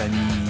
amis.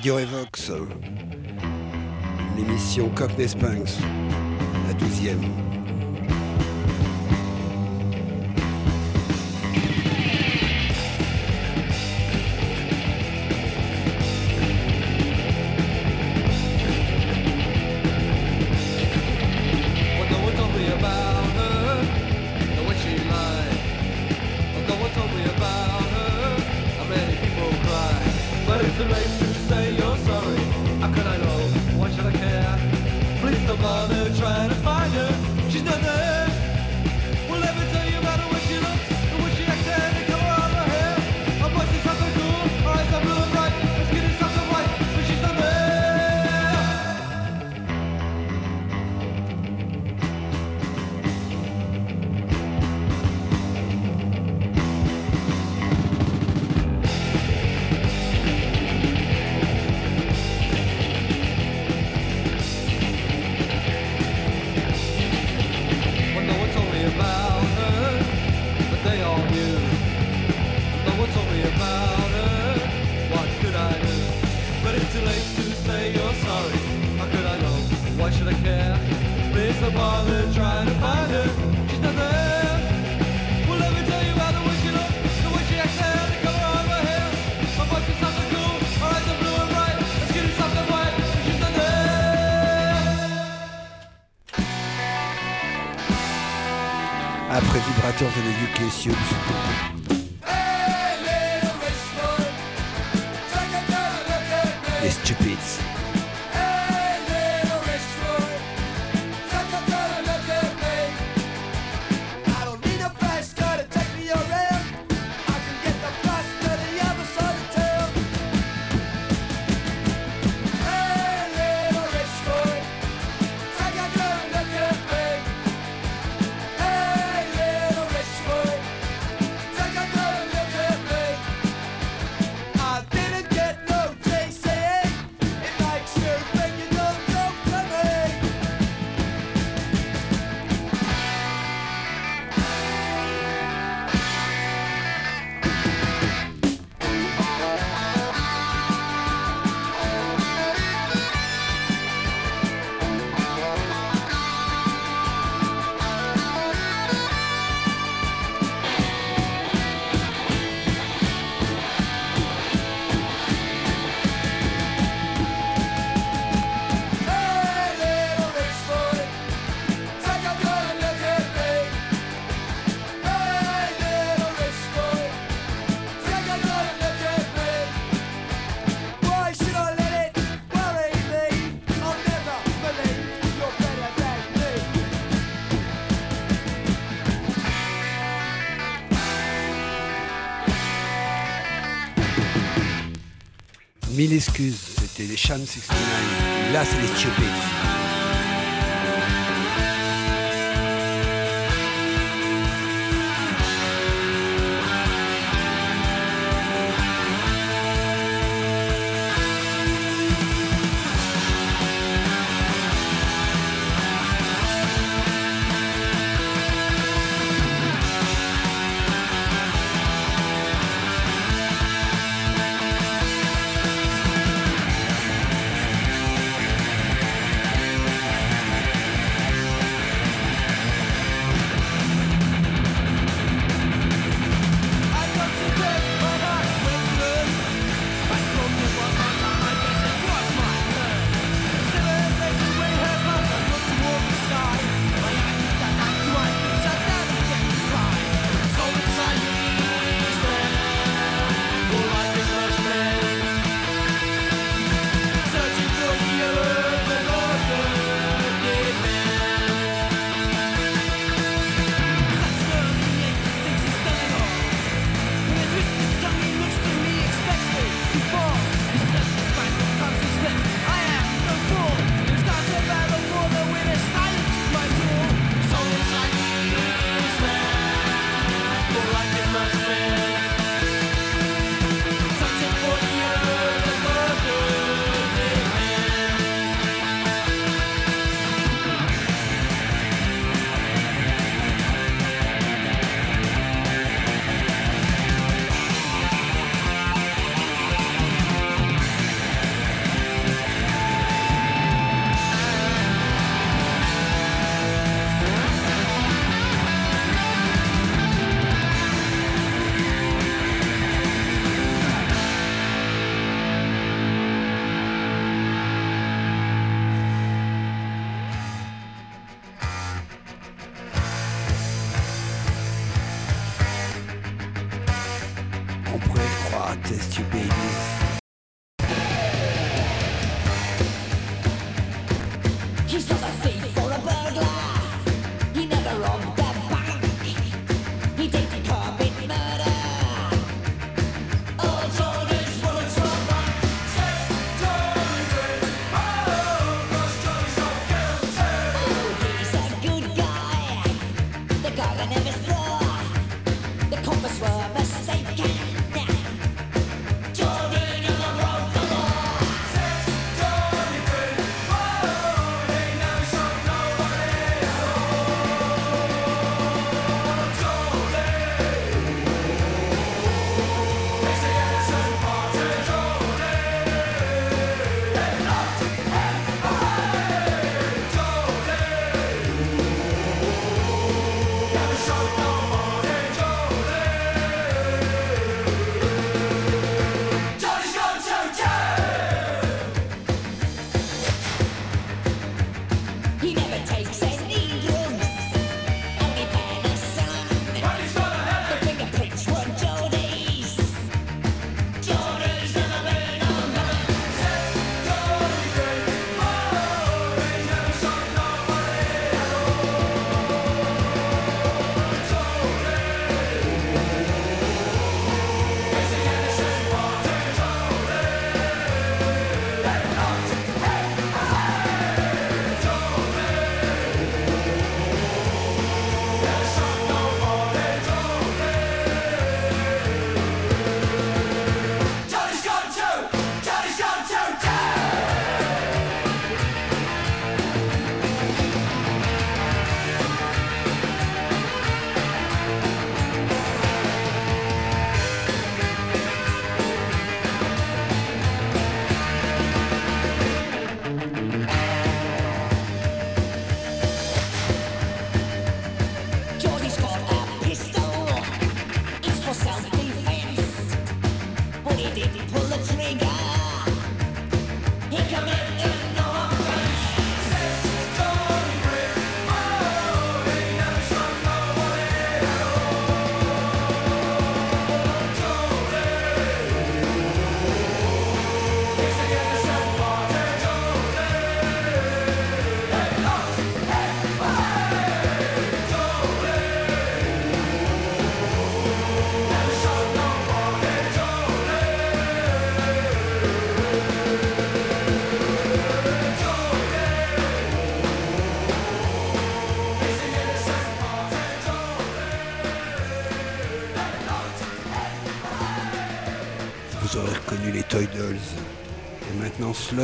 Radio Evox, l'émission Cockney Spunks, la douzième. Mille excuses, c'était les Sham 69. Là, c'est les Stupids.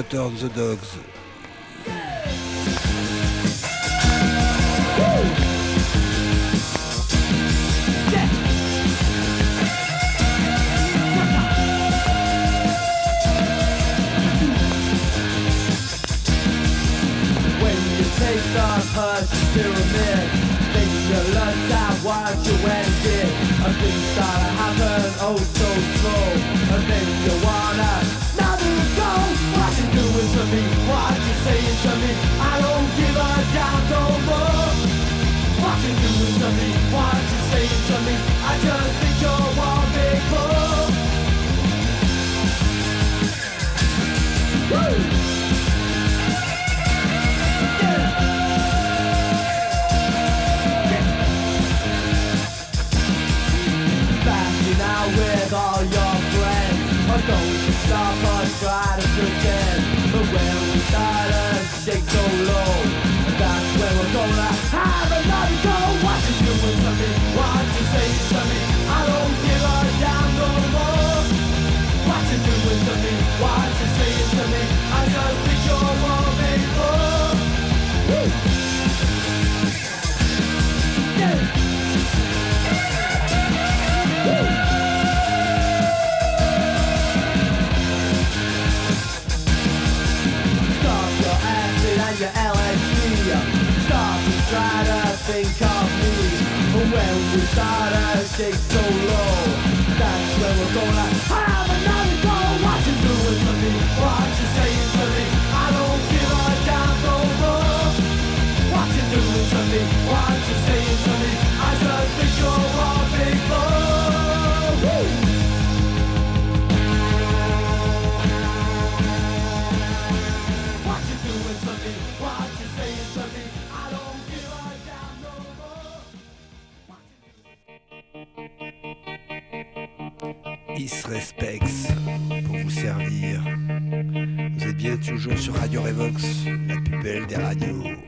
Return the Dogs. think of me. But when we start, I shake so low. That's when we're gonna have another go. What you doing to me? What you saying to me? I don't give a damn no more. What you doing to me? What you saying to me? I just think you're. Respects pour vous servir. Vous êtes bien toujours sur Radio Revox, la plus belle des radios.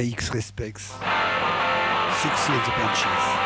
X Respects, Sixty of the Benches.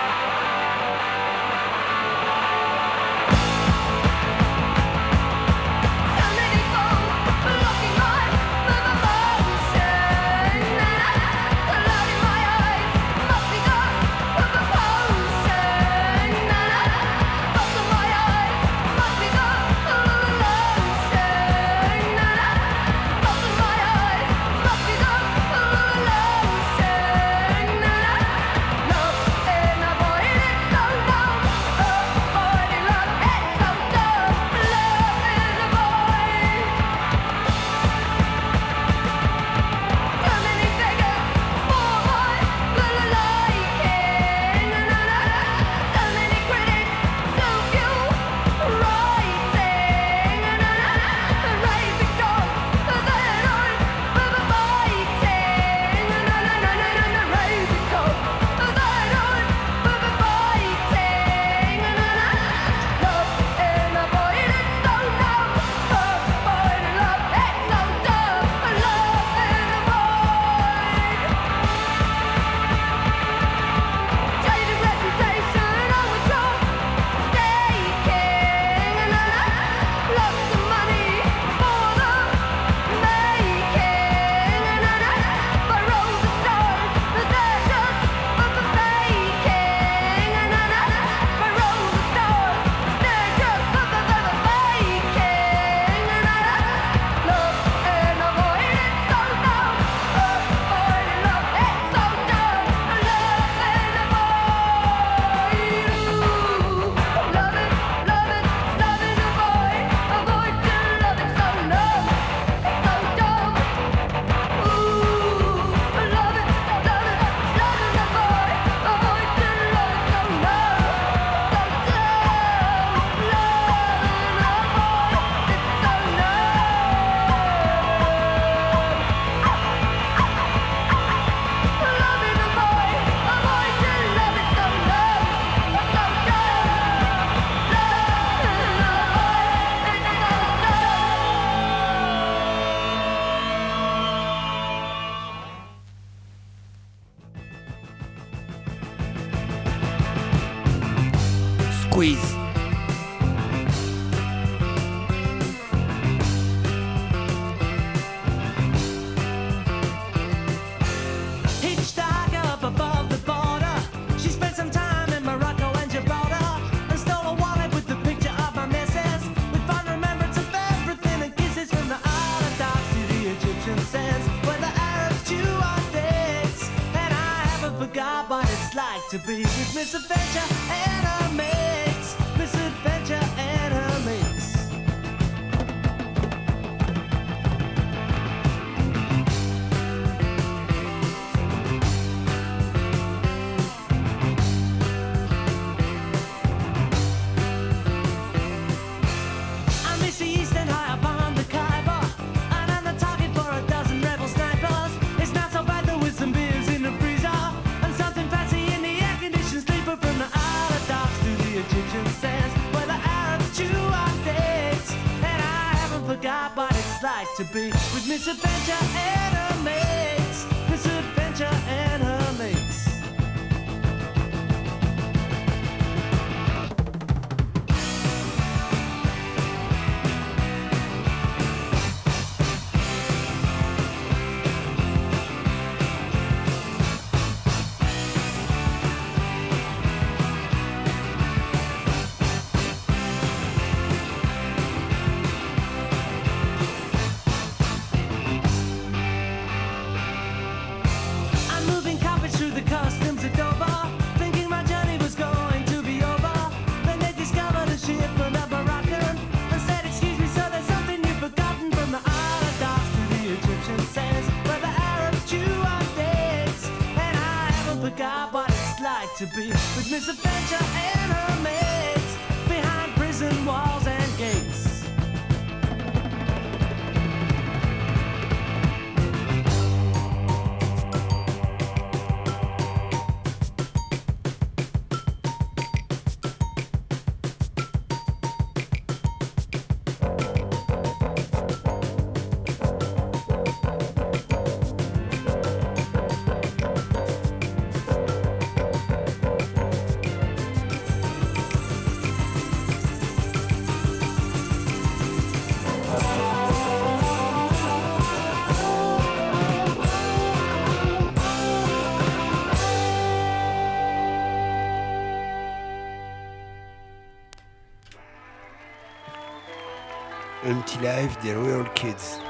life the real kids.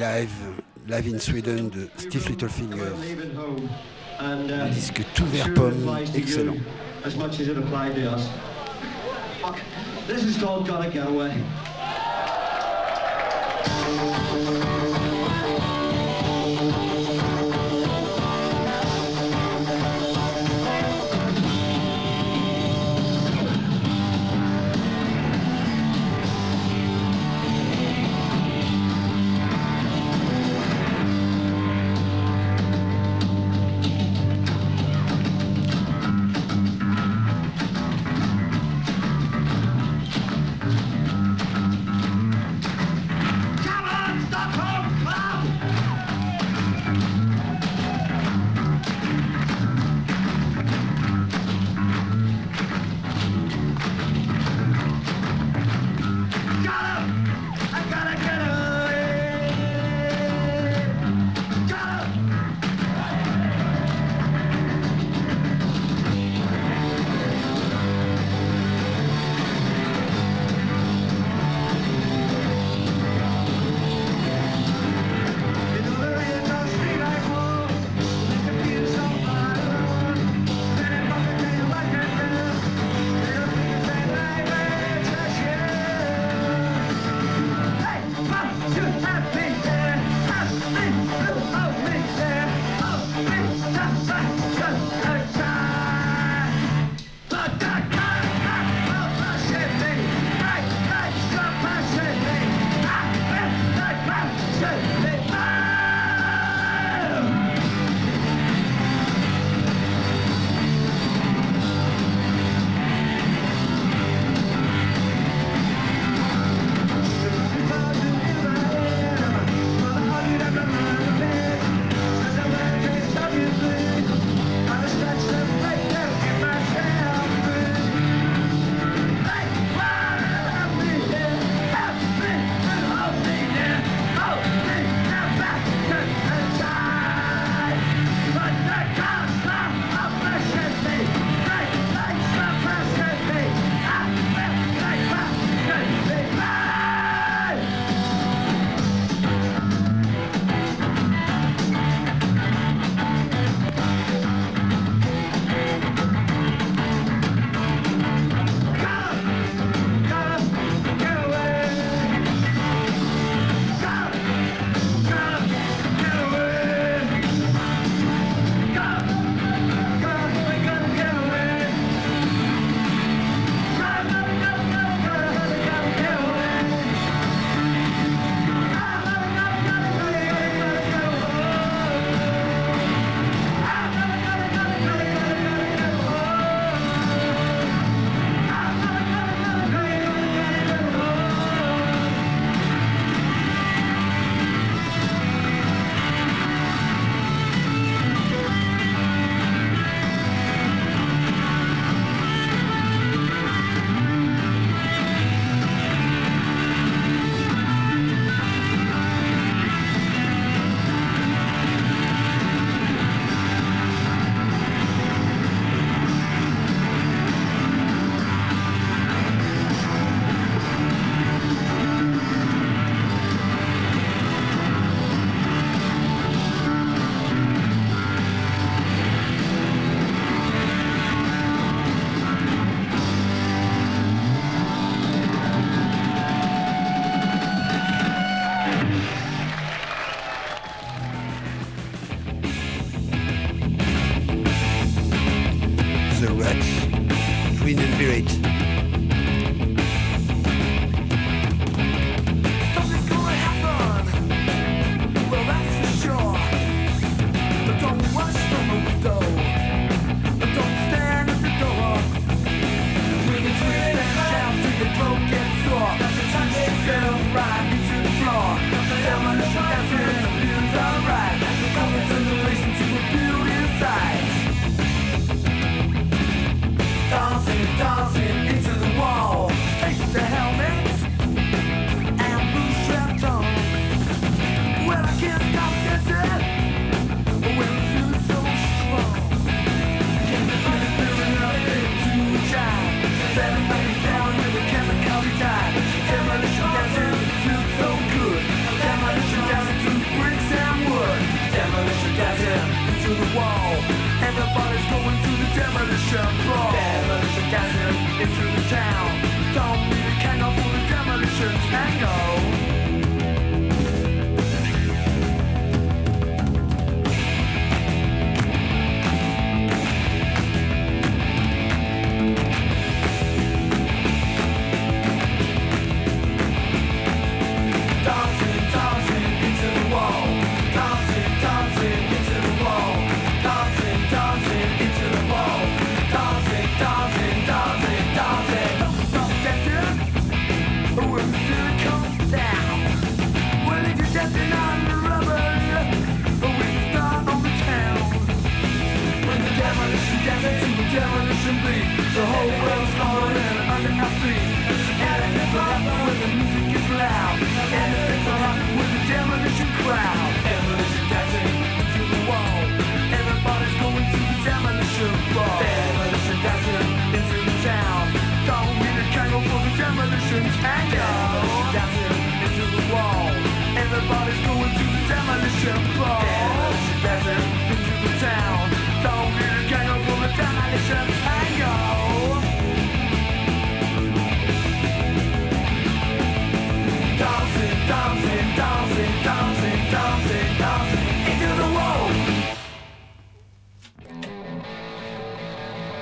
live, live in Sweden de Steve Littlefinger. Un disque tout vert pomme, excellent.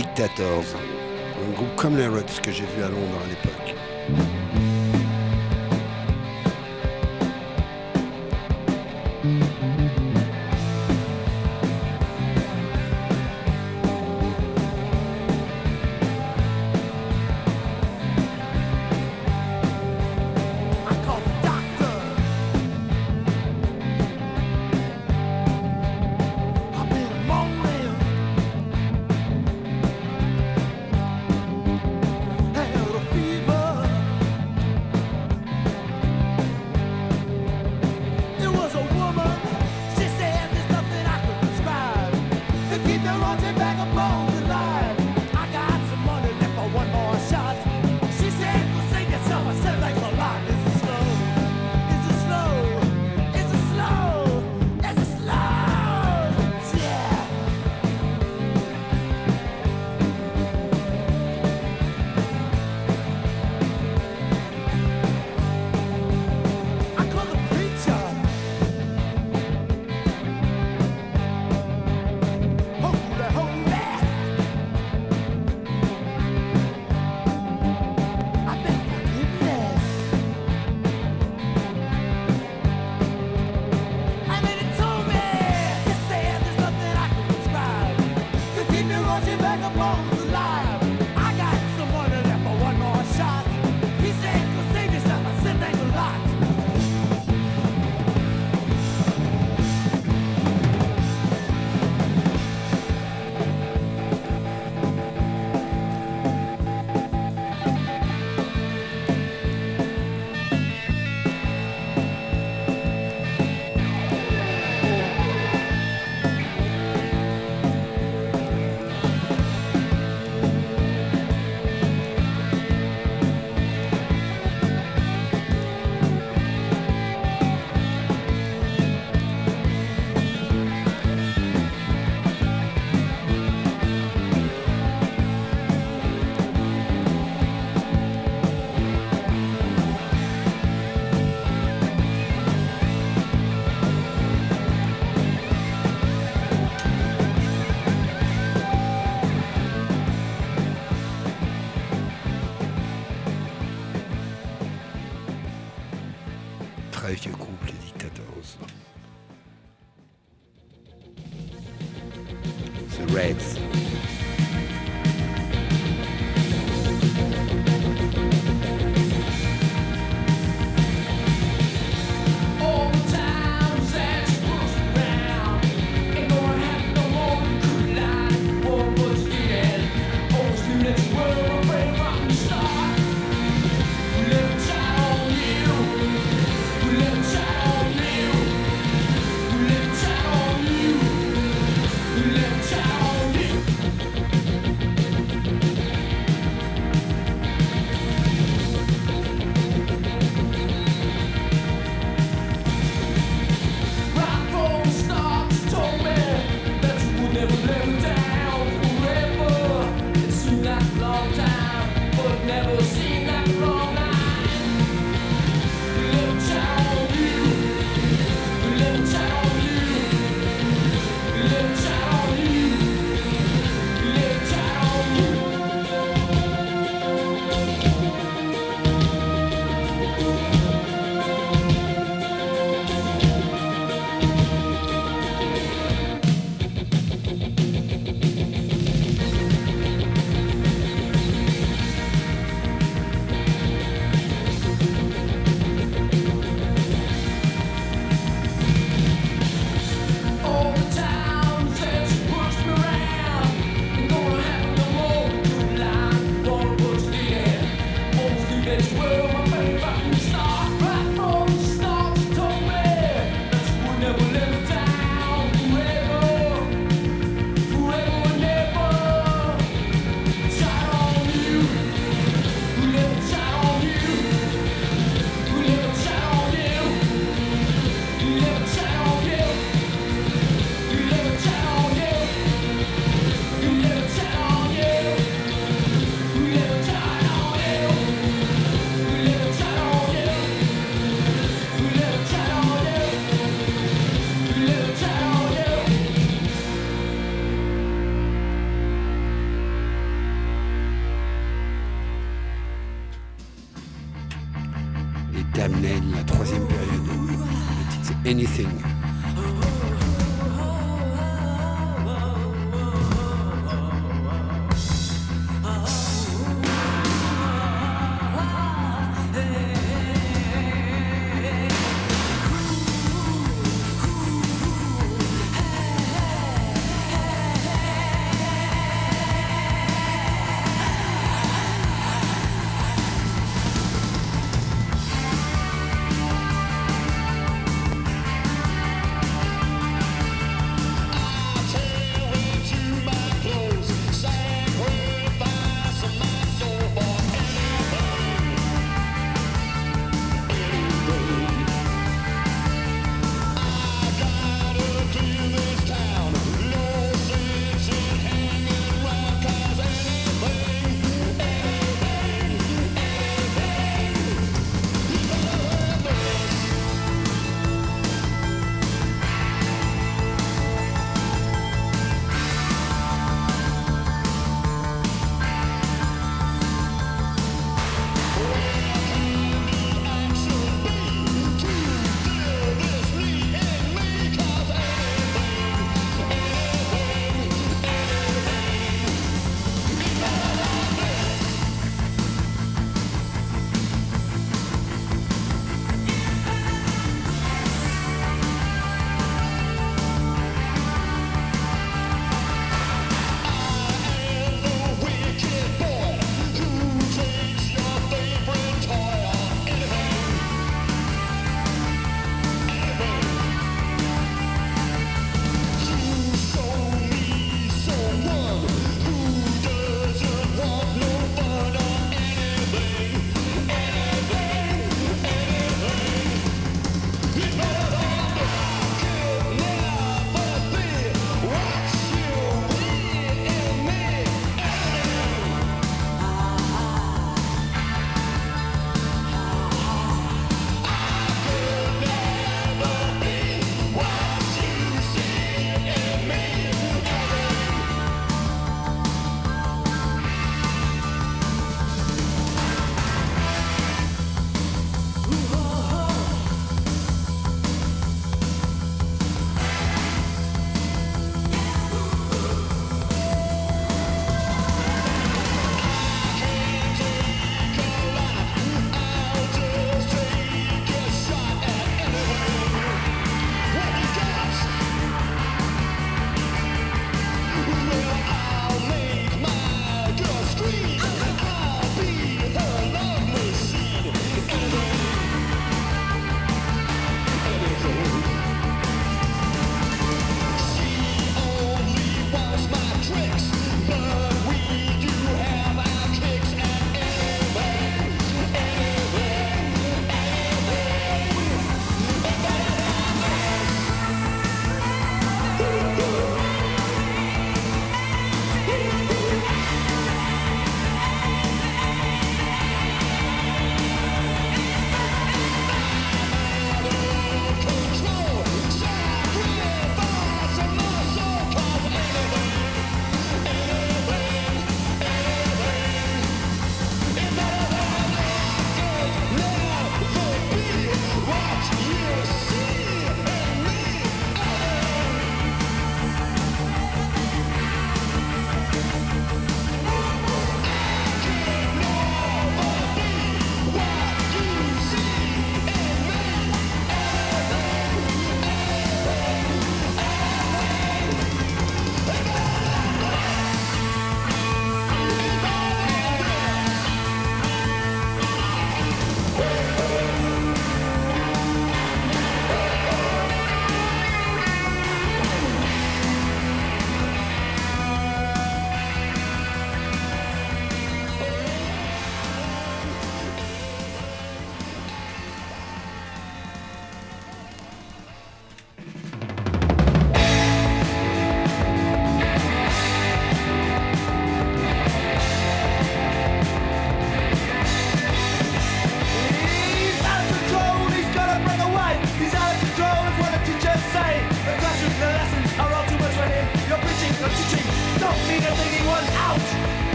Dictators, un groupe comme les Ruts que j'ai vu à Londres à l'époque.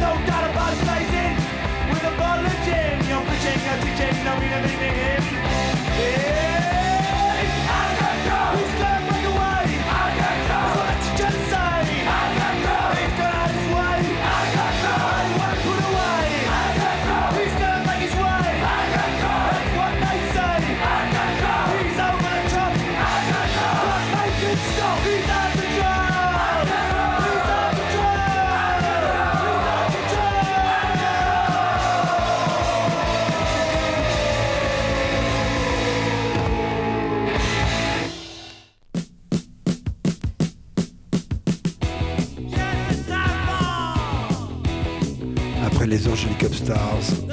no doubt about it, With a bottle of gin. You're preaching, you're teaching, no to him Yeah. Angelic Upstars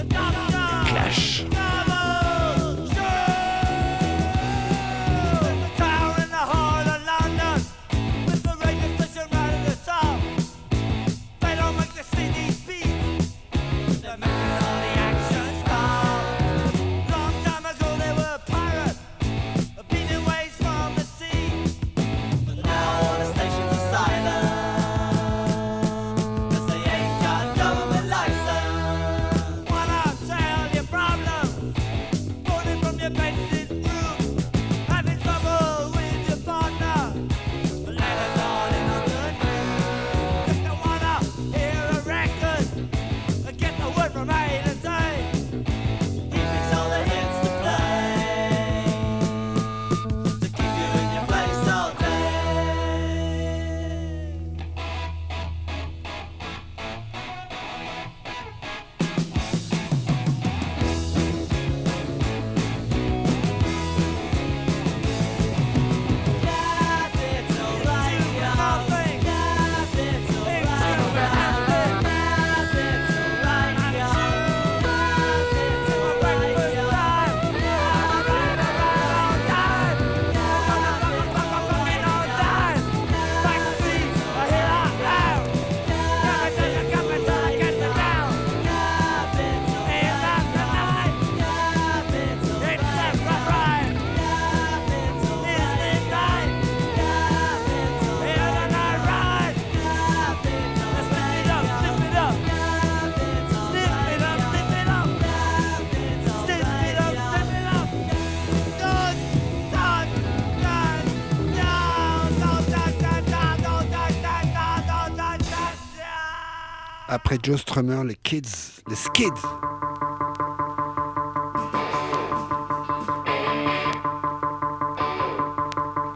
Joe Strummer, les Kids, les Skids.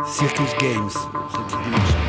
Circus Games, cette idée.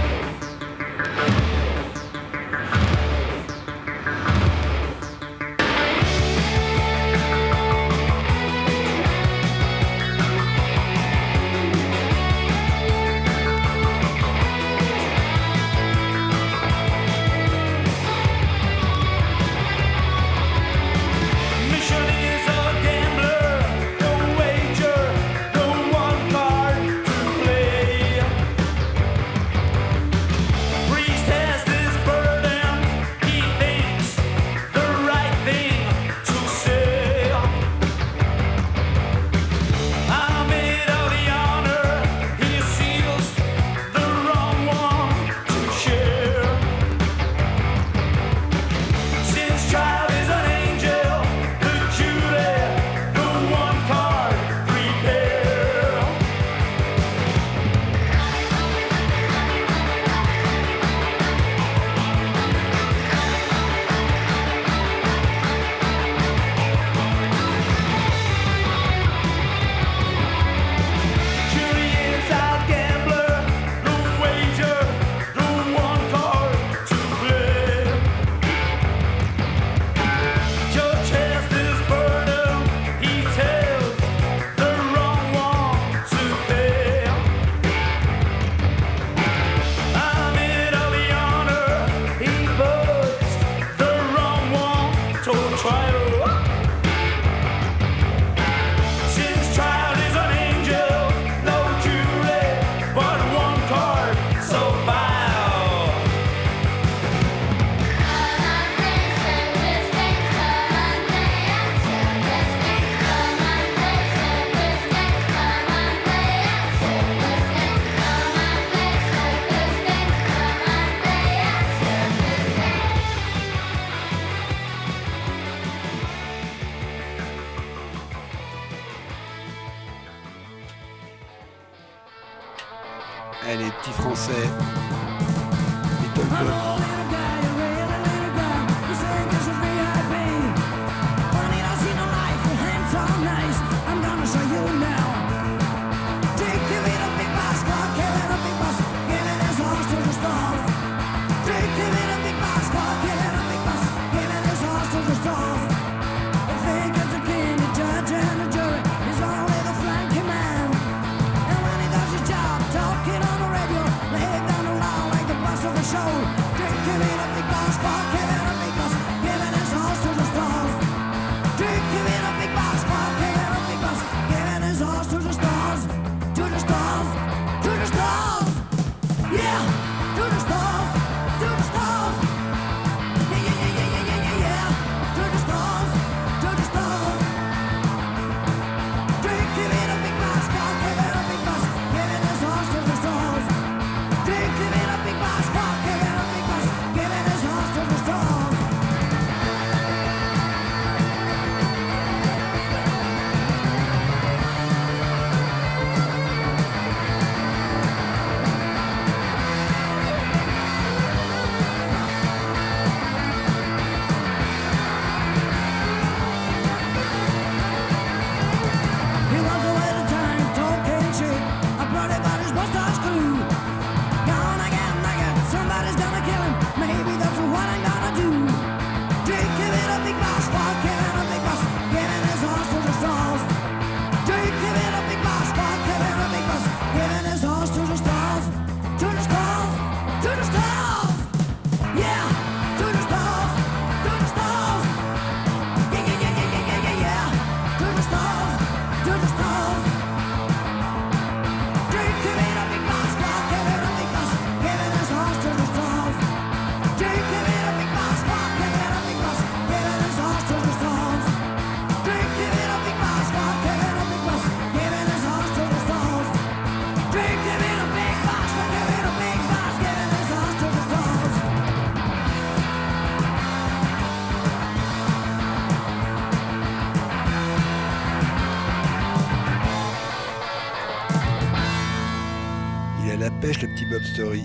Le petit Bob Story.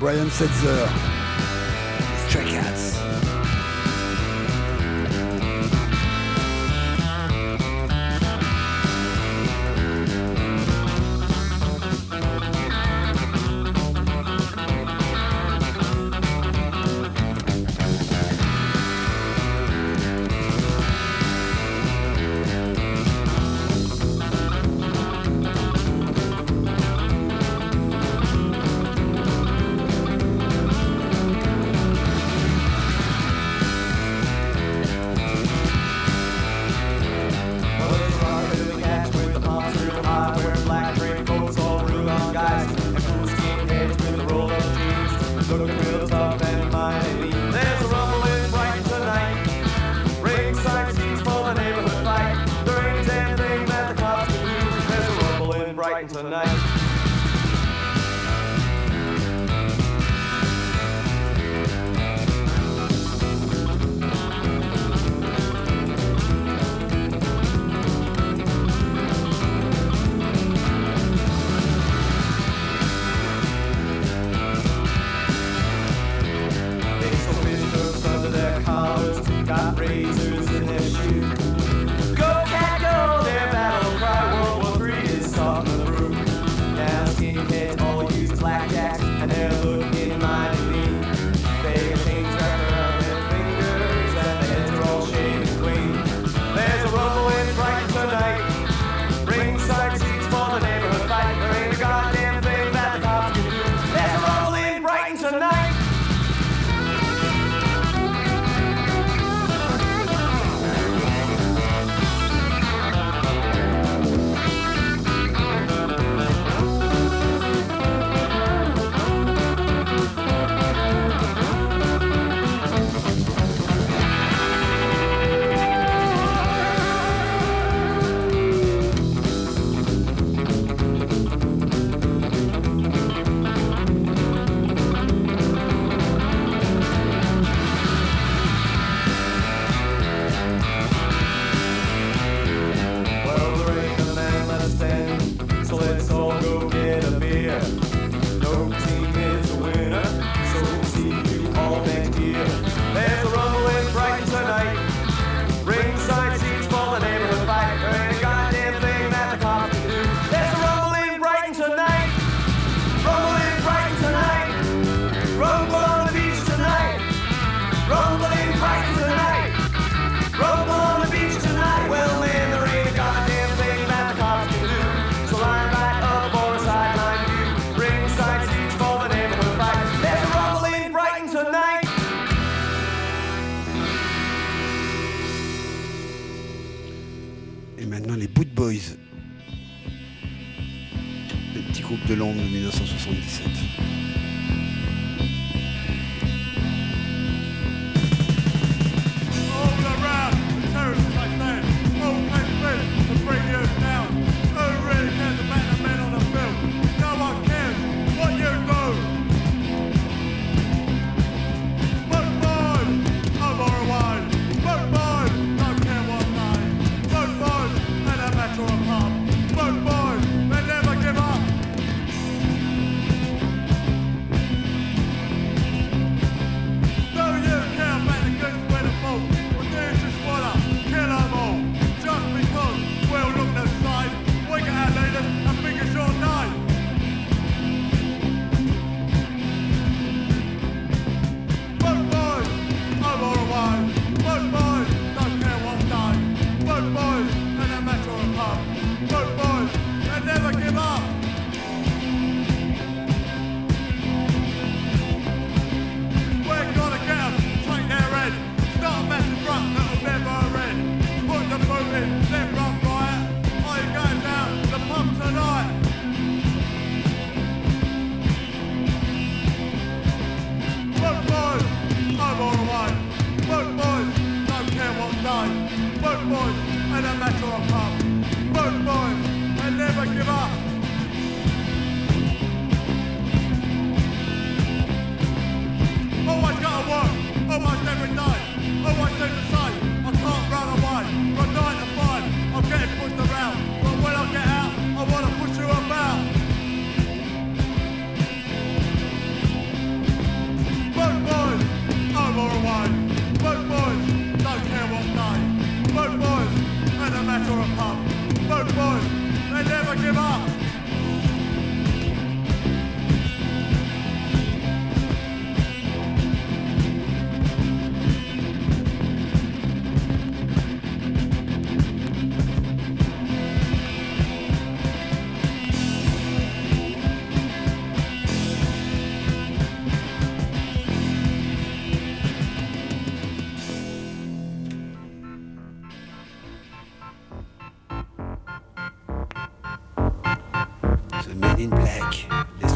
Brian Setzer.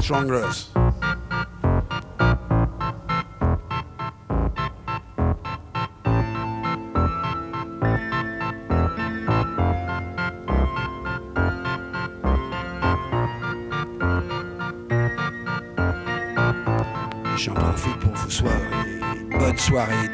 Et J'en profite pour vous souhaiter bonne soirée